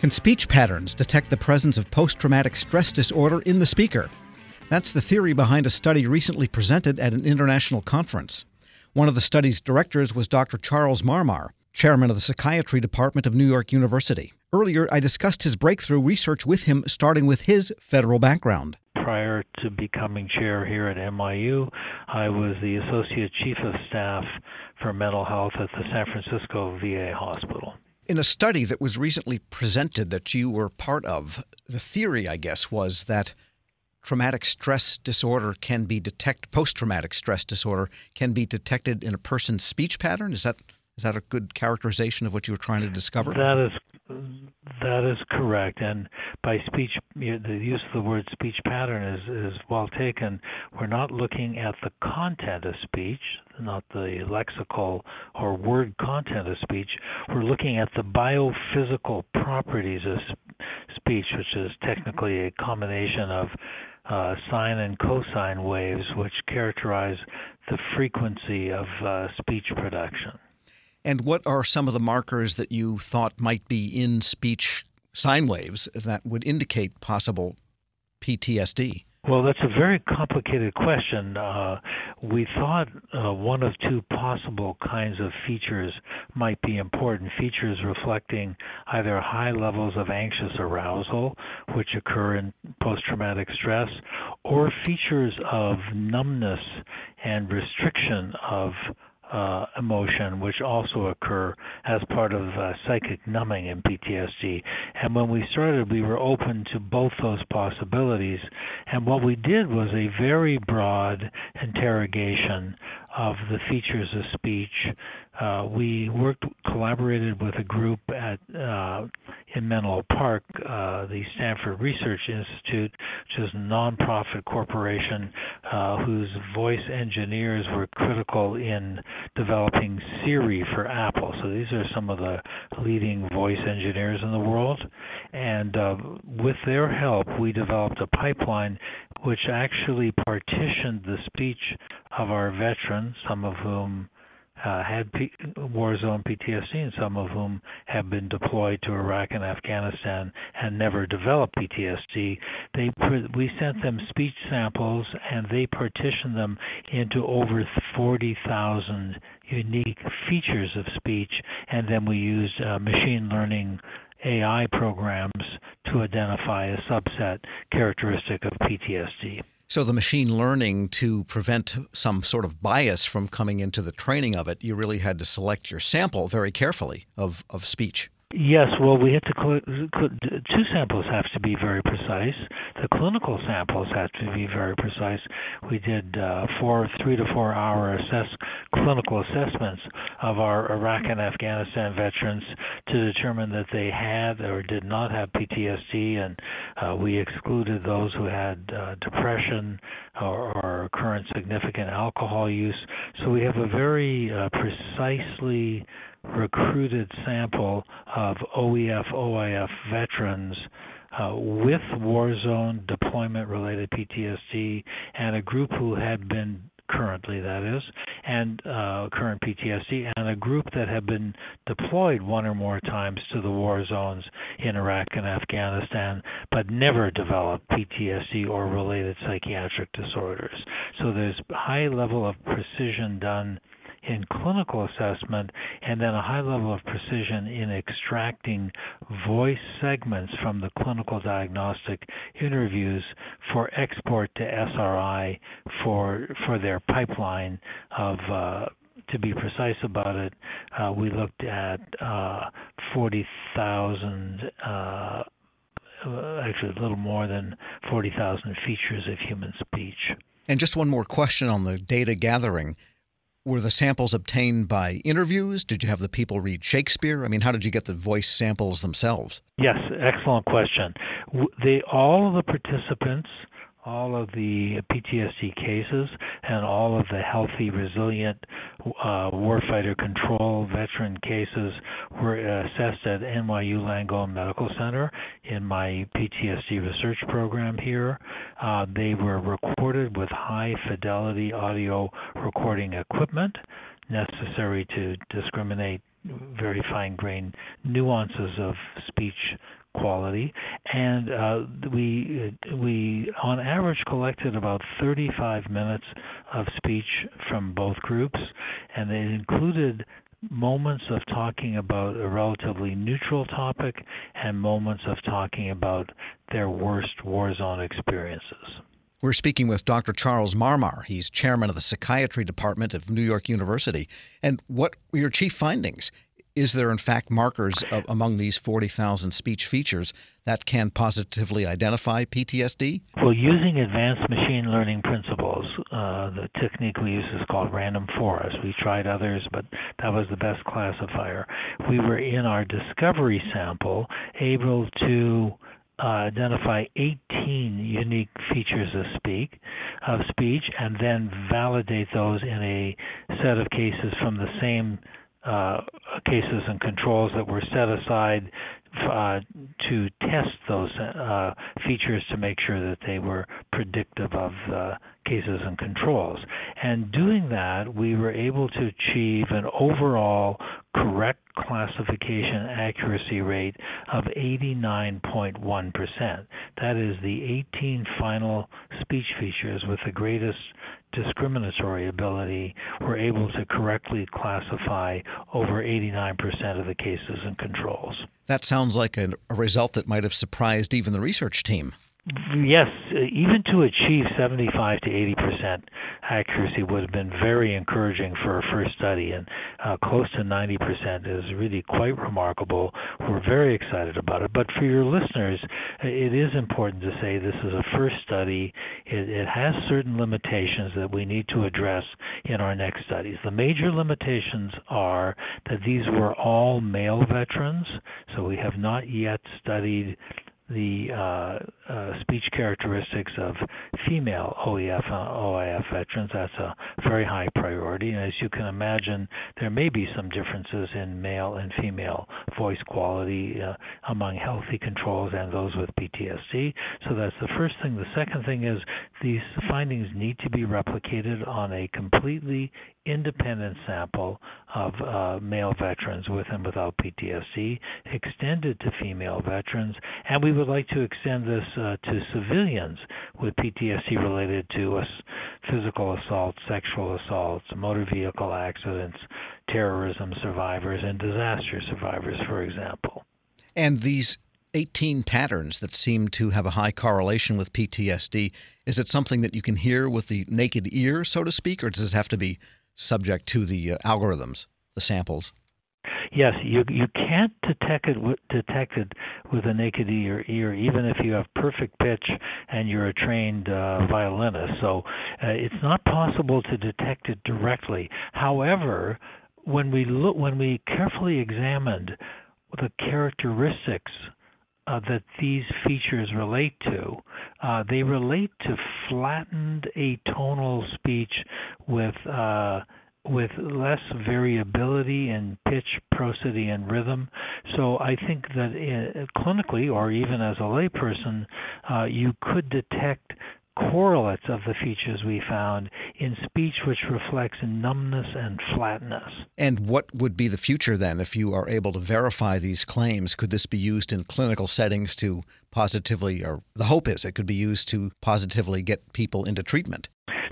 Can speech patterns detect the presence of post traumatic stress disorder in the speaker? That's the theory behind a study recently presented at an international conference. One of the study's directors was Dr. Charles Marmar, chairman of the psychiatry department of New York University. Earlier, I discussed his breakthrough research with him, starting with his federal background. Prior to becoming chair here at NYU, I was the associate chief of staff for mental health at the San Francisco VA hospital. In a study that was recently presented that you were part of, the theory, I guess, was that traumatic stress disorder can be detected, post traumatic stress disorder can be detected in a person's speech pattern. Is that is that a good characterization of what you were trying to discover? That is that is correct. And by speech, the use of the word speech pattern is is well taken. We're not looking at the content of speech, not the lexical or word content of speech. We're looking at the biophysical properties of speech, which is technically a combination of uh, sine and cosine waves, which characterize the frequency of uh, speech production. And what are some of the markers that you thought might be in speech sine waves that would indicate possible PTSD? Well, that's a very complicated question. Uh, we thought uh, one of two possible kinds of features might be important features reflecting either high levels of anxious arousal, which occur in post traumatic stress, or features of numbness and restriction of uh, emotion, which also occur as part of uh, psychic numbing in PTSD. And when we started, we were open to both those possibilities. And what we did was a very broad interrogation of the features of speech. Uh, we worked, collaborated with a group at uh, in Menlo Park, uh, the Stanford Research Institute, which is a nonprofit corporation uh, whose voice engineers were critical in developing Siri for Apple. So these are some of the leading voice engineers in the world, and uh, with their help, we developed a pipeline which actually partitioned the speech of our veterans, some of whom uh, had P- war zone PTSD, and some of whom have been deployed to Iraq and Afghanistan and never developed PTSD. They we sent them speech samples, and they partitioned them into over 40,000 unique features of speech, and then we used uh, machine learning AI programs to identify a subset characteristic of PTSD. So the machine learning to prevent some sort of bias from coming into the training of it, you really had to select your sample very carefully of, of speech. Yes, well, we have to two samples have to be very precise. The clinical samples have to be very precise. We did uh, four, three to four hour assess clinical assessments of our Iraq and Afghanistan veterans to determine that they had or did not have PTSD, and uh, we excluded those who had uh, depression or, or current significant alcohol use. So we have a very uh, precisely recruited sample of OEF OIF veterans uh, with war zone deployment related PTSD and a group who had been currently that is and uh, current PTSD and a group that have been deployed one or more times to the war zones in Iraq and Afghanistan but never developed PTSD or related psychiatric disorders. So there's high level of precision done in clinical assessment and then a high level of precision in extracting voice segments from the clinical diagnostic interviews for export to SRI for for their pipeline of uh, to be precise about it, uh, we looked at uh, 40,000, uh, actually a little more than 40,000 features of human speech. And just one more question on the data gathering. Were the samples obtained by interviews? Did you have the people read Shakespeare? I mean, how did you get the voice samples themselves? Yes, excellent question. They all of the participants all of the PTSD cases and all of the healthy, resilient uh, warfighter control veteran cases were assessed at NYU Langone Medical Center in my PTSD research program here. Uh, they were recorded with high fidelity audio recording equipment necessary to discriminate very fine grained nuances of speech quality, and uh, we we on average collected about 35 minutes of speech from both groups, and it included moments of talking about a relatively neutral topic and moments of talking about their worst war zone experiences. We're speaking with Dr. Charles Marmar. He's chairman of the psychiatry department of New York University. And what were your chief findings? Is there, in fact, markers of, among these 40,000 speech features that can positively identify PTSD? Well, using advanced machine learning principles, uh, the technique we use is called random forest. We tried others, but that was the best classifier. We were in our discovery sample able to uh, identify 18 unique features of speak of speech and then validate those in a set of cases from the same uh, cases and controls that were set aside uh, to test those uh, features to make sure that they were predictive of uh, cases and controls. And doing that, we were able to achieve an overall correct classification accuracy rate of 89.1%. That is the 18 final speech features with the greatest discriminatory ability were able to correctly classify over 89% of the cases and controls. That sounds like a, result that might have surprised even the research team. Yes, even to achieve 75 to 80 percent accuracy would have been very encouraging for a first study, and uh, close to 90 percent is really quite remarkable. We're very excited about it. But for your listeners, it is important to say this is a first study. It, it has certain limitations that we need to address in our next studies. The major limitations are that these were all male veterans, so we have not yet studied the uh, uh, speech characteristics of female OEF and OIF veterans. That's a very high priority. And as you can imagine, there may be some differences in male and female voice quality uh, among healthy controls and those with PTSD. So that's the first thing. The second thing is these findings need to be replicated on a completely independent sample of uh, male veterans with and without PTSD, extended to female veterans, and we would like to extend this uh, to civilians with PTSD related to physical assaults, sexual assaults, motor vehicle accidents, terrorism survivors, and disaster survivors, for example. And these 18 patterns that seem to have a high correlation with PTSD, is it something that you can hear with the naked ear, so to speak, or does it have to be subject to the uh, algorithms, the samples? Yes, you you can't detect it detect it with a naked ear, ear even if you have perfect pitch and you're a trained uh, violinist. So uh, it's not possible to detect it directly. However, when we look when we carefully examined the characteristics uh, that these features relate to. Uh, they relate to flattened atonal speech with uh, with less variability in pitch, prosody, and rhythm. So I think that uh, clinically, or even as a layperson, uh, you could detect correlates of the features we found in speech which reflects numbness and flatness. And what would be the future then if you are able to verify these claims? Could this be used in clinical settings to positively, or the hope is it could be used to positively get people into treatment?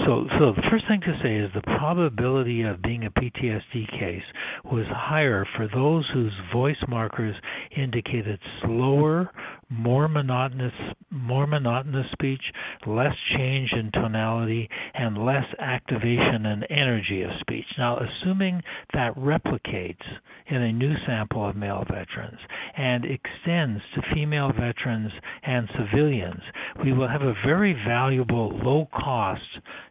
So, so the first thing to say is the probability of being a PTSD case was higher for those whose voice markers indicated slower, more monotonous, more monotonous speech, less change in tonality, and less activation and energy of speech. Now, assuming that replicates in a new sample of male veterans and extends to female veterans and civilians, we will have a very valuable, low cost,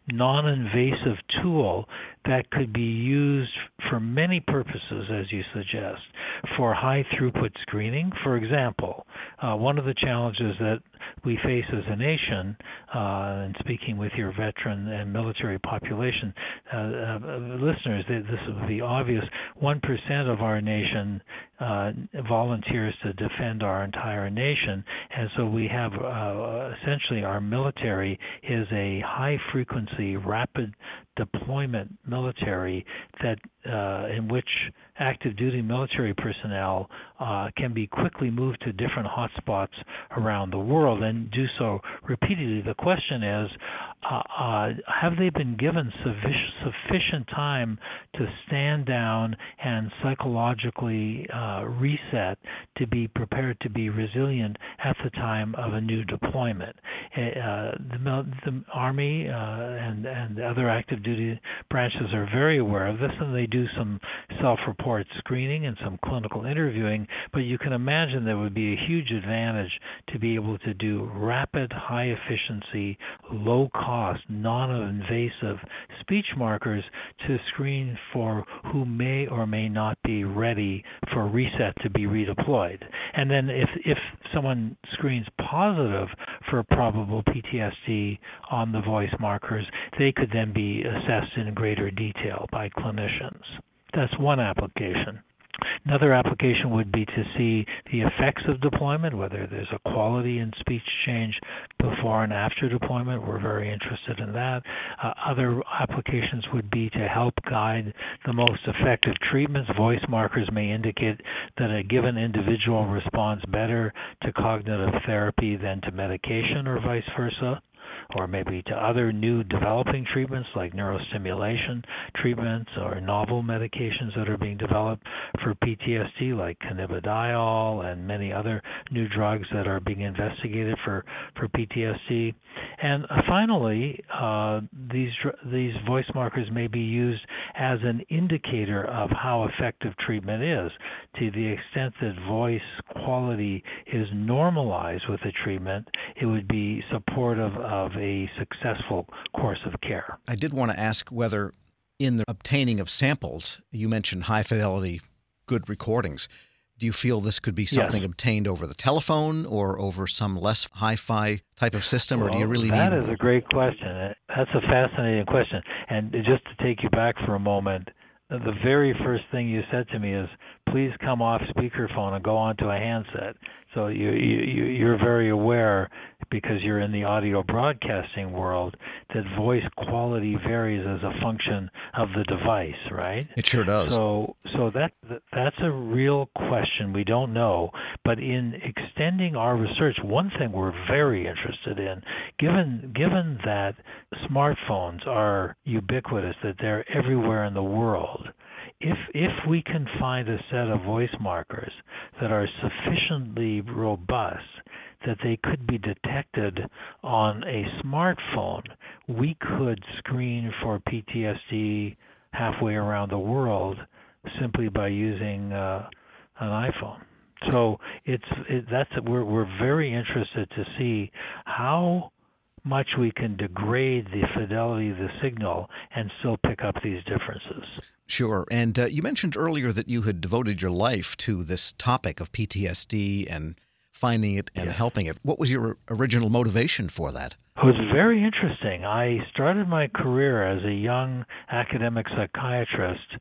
non invasive tool that could be used for many purposes, as you suggest, for high throughput screening. For example, uh, one of the challenges that we face as a nation, uh, and speaking with your veteran and military population uh, uh listeners, this would be obvious. One percent of our nation uh, volunteers to defend our entire nation, and so we have uh, essentially our military is a high frequency, rapid deployment military that uh, in which active duty military personnel uh, can be quickly moved to different hotspots around the world and do so repeatedly. The question is uh, uh, have they been given sufficient time to stand down and psychologically uh, reset to be prepared to be resilient at the time of a new deployment? Uh, the, the, Army uh, and, and other active duty branches are very aware of this and they do some self report screening and some clinical interviewing, but you can imagine there would be a huge advantage to be able to do rapid, high efficiency, low cost, non invasive speech markers to screen for who may or may not be ready for reset to be redeployed. And then if, if someone screens positive for probable PTSD on the voice markers, they could then be assessed in greater detail by clinicians. That's one application. Another application would be to see the effects of deployment, whether there's a quality in speech change before and after deployment. We're very interested in that. Uh, other applications would be to help guide the most effective treatments. Voice markers may indicate that a given individual responds better to cognitive therapy than to medication, or vice versa or maybe to other new developing treatments like neurostimulation treatments or novel medications that are being developed for PTSD like cannabidiol and many other new drugs that are being investigated for for PTSD. And finally, uh, these these voice markers may be used as an indicator of how effective treatment is to the extent that voice quality is normalized with the treatment, it would be supportive of a successful course of care. I did want to ask whether, in the obtaining of samples, you mentioned high fidelity, good recordings. Do you feel this could be something yes. obtained over the telephone or over some less hi-fi type of system, well, or do you really that need? That is a great question. That's a fascinating question. And just to take you back for a moment, the very first thing you said to me is, "Please come off speakerphone and go onto a handset." So you, you you're very aware because you're in the audio broadcasting world that voice quality varies as a function of the device, right? It sure does. So so that that's a real question we don't know, but in extending our research, one thing we're very interested in, given given that smartphones are ubiquitous, that they're everywhere in the world, if if we can find a set of voice markers that are sufficiently robust that they could be detected on a smartphone, we could screen for PTSD halfway around the world simply by using uh, an iPhone. So it's it, that's we're we're very interested to see how much we can degrade the fidelity of the signal and still pick up these differences. Sure. And uh, you mentioned earlier that you had devoted your life to this topic of PTSD and finding it and yes. helping it. What was your original motivation for that? It was very interesting. I started my career as a young academic psychiatrist.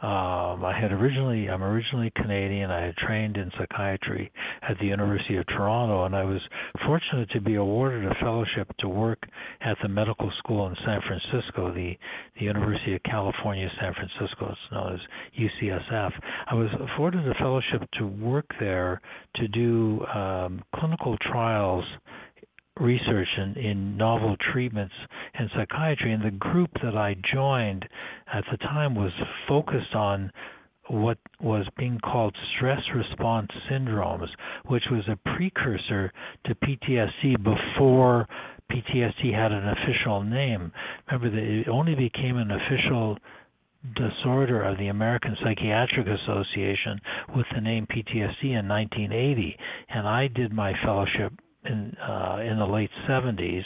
Um, I had originally, I'm originally Canadian. I had trained in psychiatry at the University of Toronto, and I was fortunate to be awarded a fellowship to work at the medical school in San Francisco, the the University of California, San Francisco. It's known as UCSF. I was afforded a fellowship to work there to do um, clinical trials research in, in novel treatments in psychiatry. And the group that I joined at the time was focused on what was being called stress response syndromes, which was a precursor to PTSD before PTSD had an official name. Remember that it only became an official disorder of the American Psychiatric Association with the name PTSD in 1980, and I did my fellowship in uh, in the late 70s,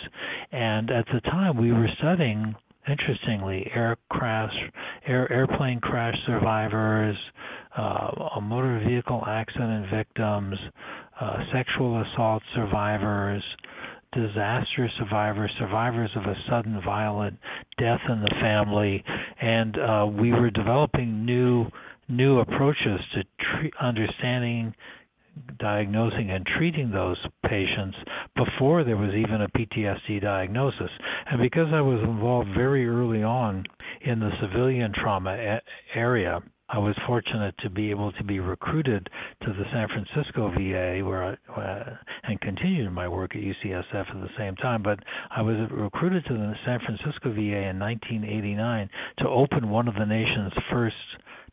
and at the time we were studying, interestingly, air crash, air, airplane crash survivors, uh, motor vehicle accident victims, uh, sexual assault survivors, disaster survivors, survivors of a sudden violent death in the family, and uh, we were developing new new approaches to tre- understanding diagnosing and treating those patients before there was even a PTSD diagnosis. And because I was involved very early on in the civilian trauma area, I was fortunate to be able to be recruited to the San Francisco VA, where I uh, and continued my work at UCSF at the same time. But I was recruited to the San Francisco VA in 1989 to open one of the nation's first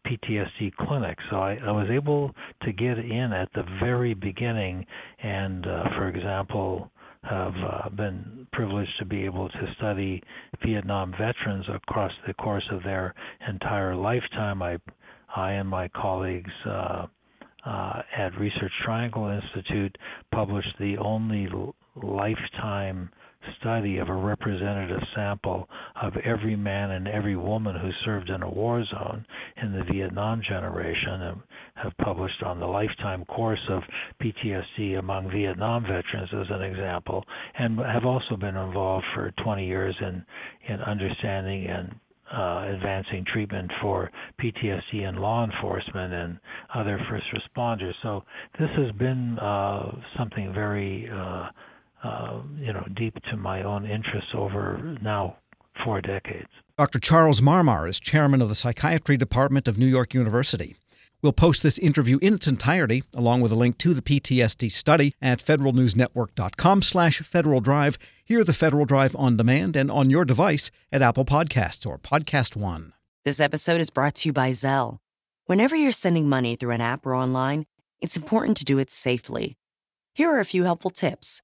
PTSD clinic. So I, I was able to get in at the very beginning, and uh, for example, have uh, been privileged to be able to study Vietnam veterans across the course of their entire lifetime. I, I and my colleagues uh, uh, at Research Triangle Institute published the only lifetime study of a representative sample of every man and every woman who served in a war zone in the Vietnam generation and have published on the lifetime course of PTSD among Vietnam veterans as an example and have also been involved for 20 years in in understanding and uh, advancing treatment for PTSD in law enforcement and other first responders. So this has been uh, something very uh, uh, you know, deep to my own interests over now four decades. Dr. Charles Marmar is chairman of the psychiatry department of New York University. We'll post this interview in its entirety, along with a link to the PTSD study at federalnewsnetwork.com slash Federal Drive. Hear the Federal Drive on demand and on your device at Apple Podcasts or Podcast One. This episode is brought to you by Zelle. Whenever you're sending money through an app or online, it's important to do it safely. Here are a few helpful tips.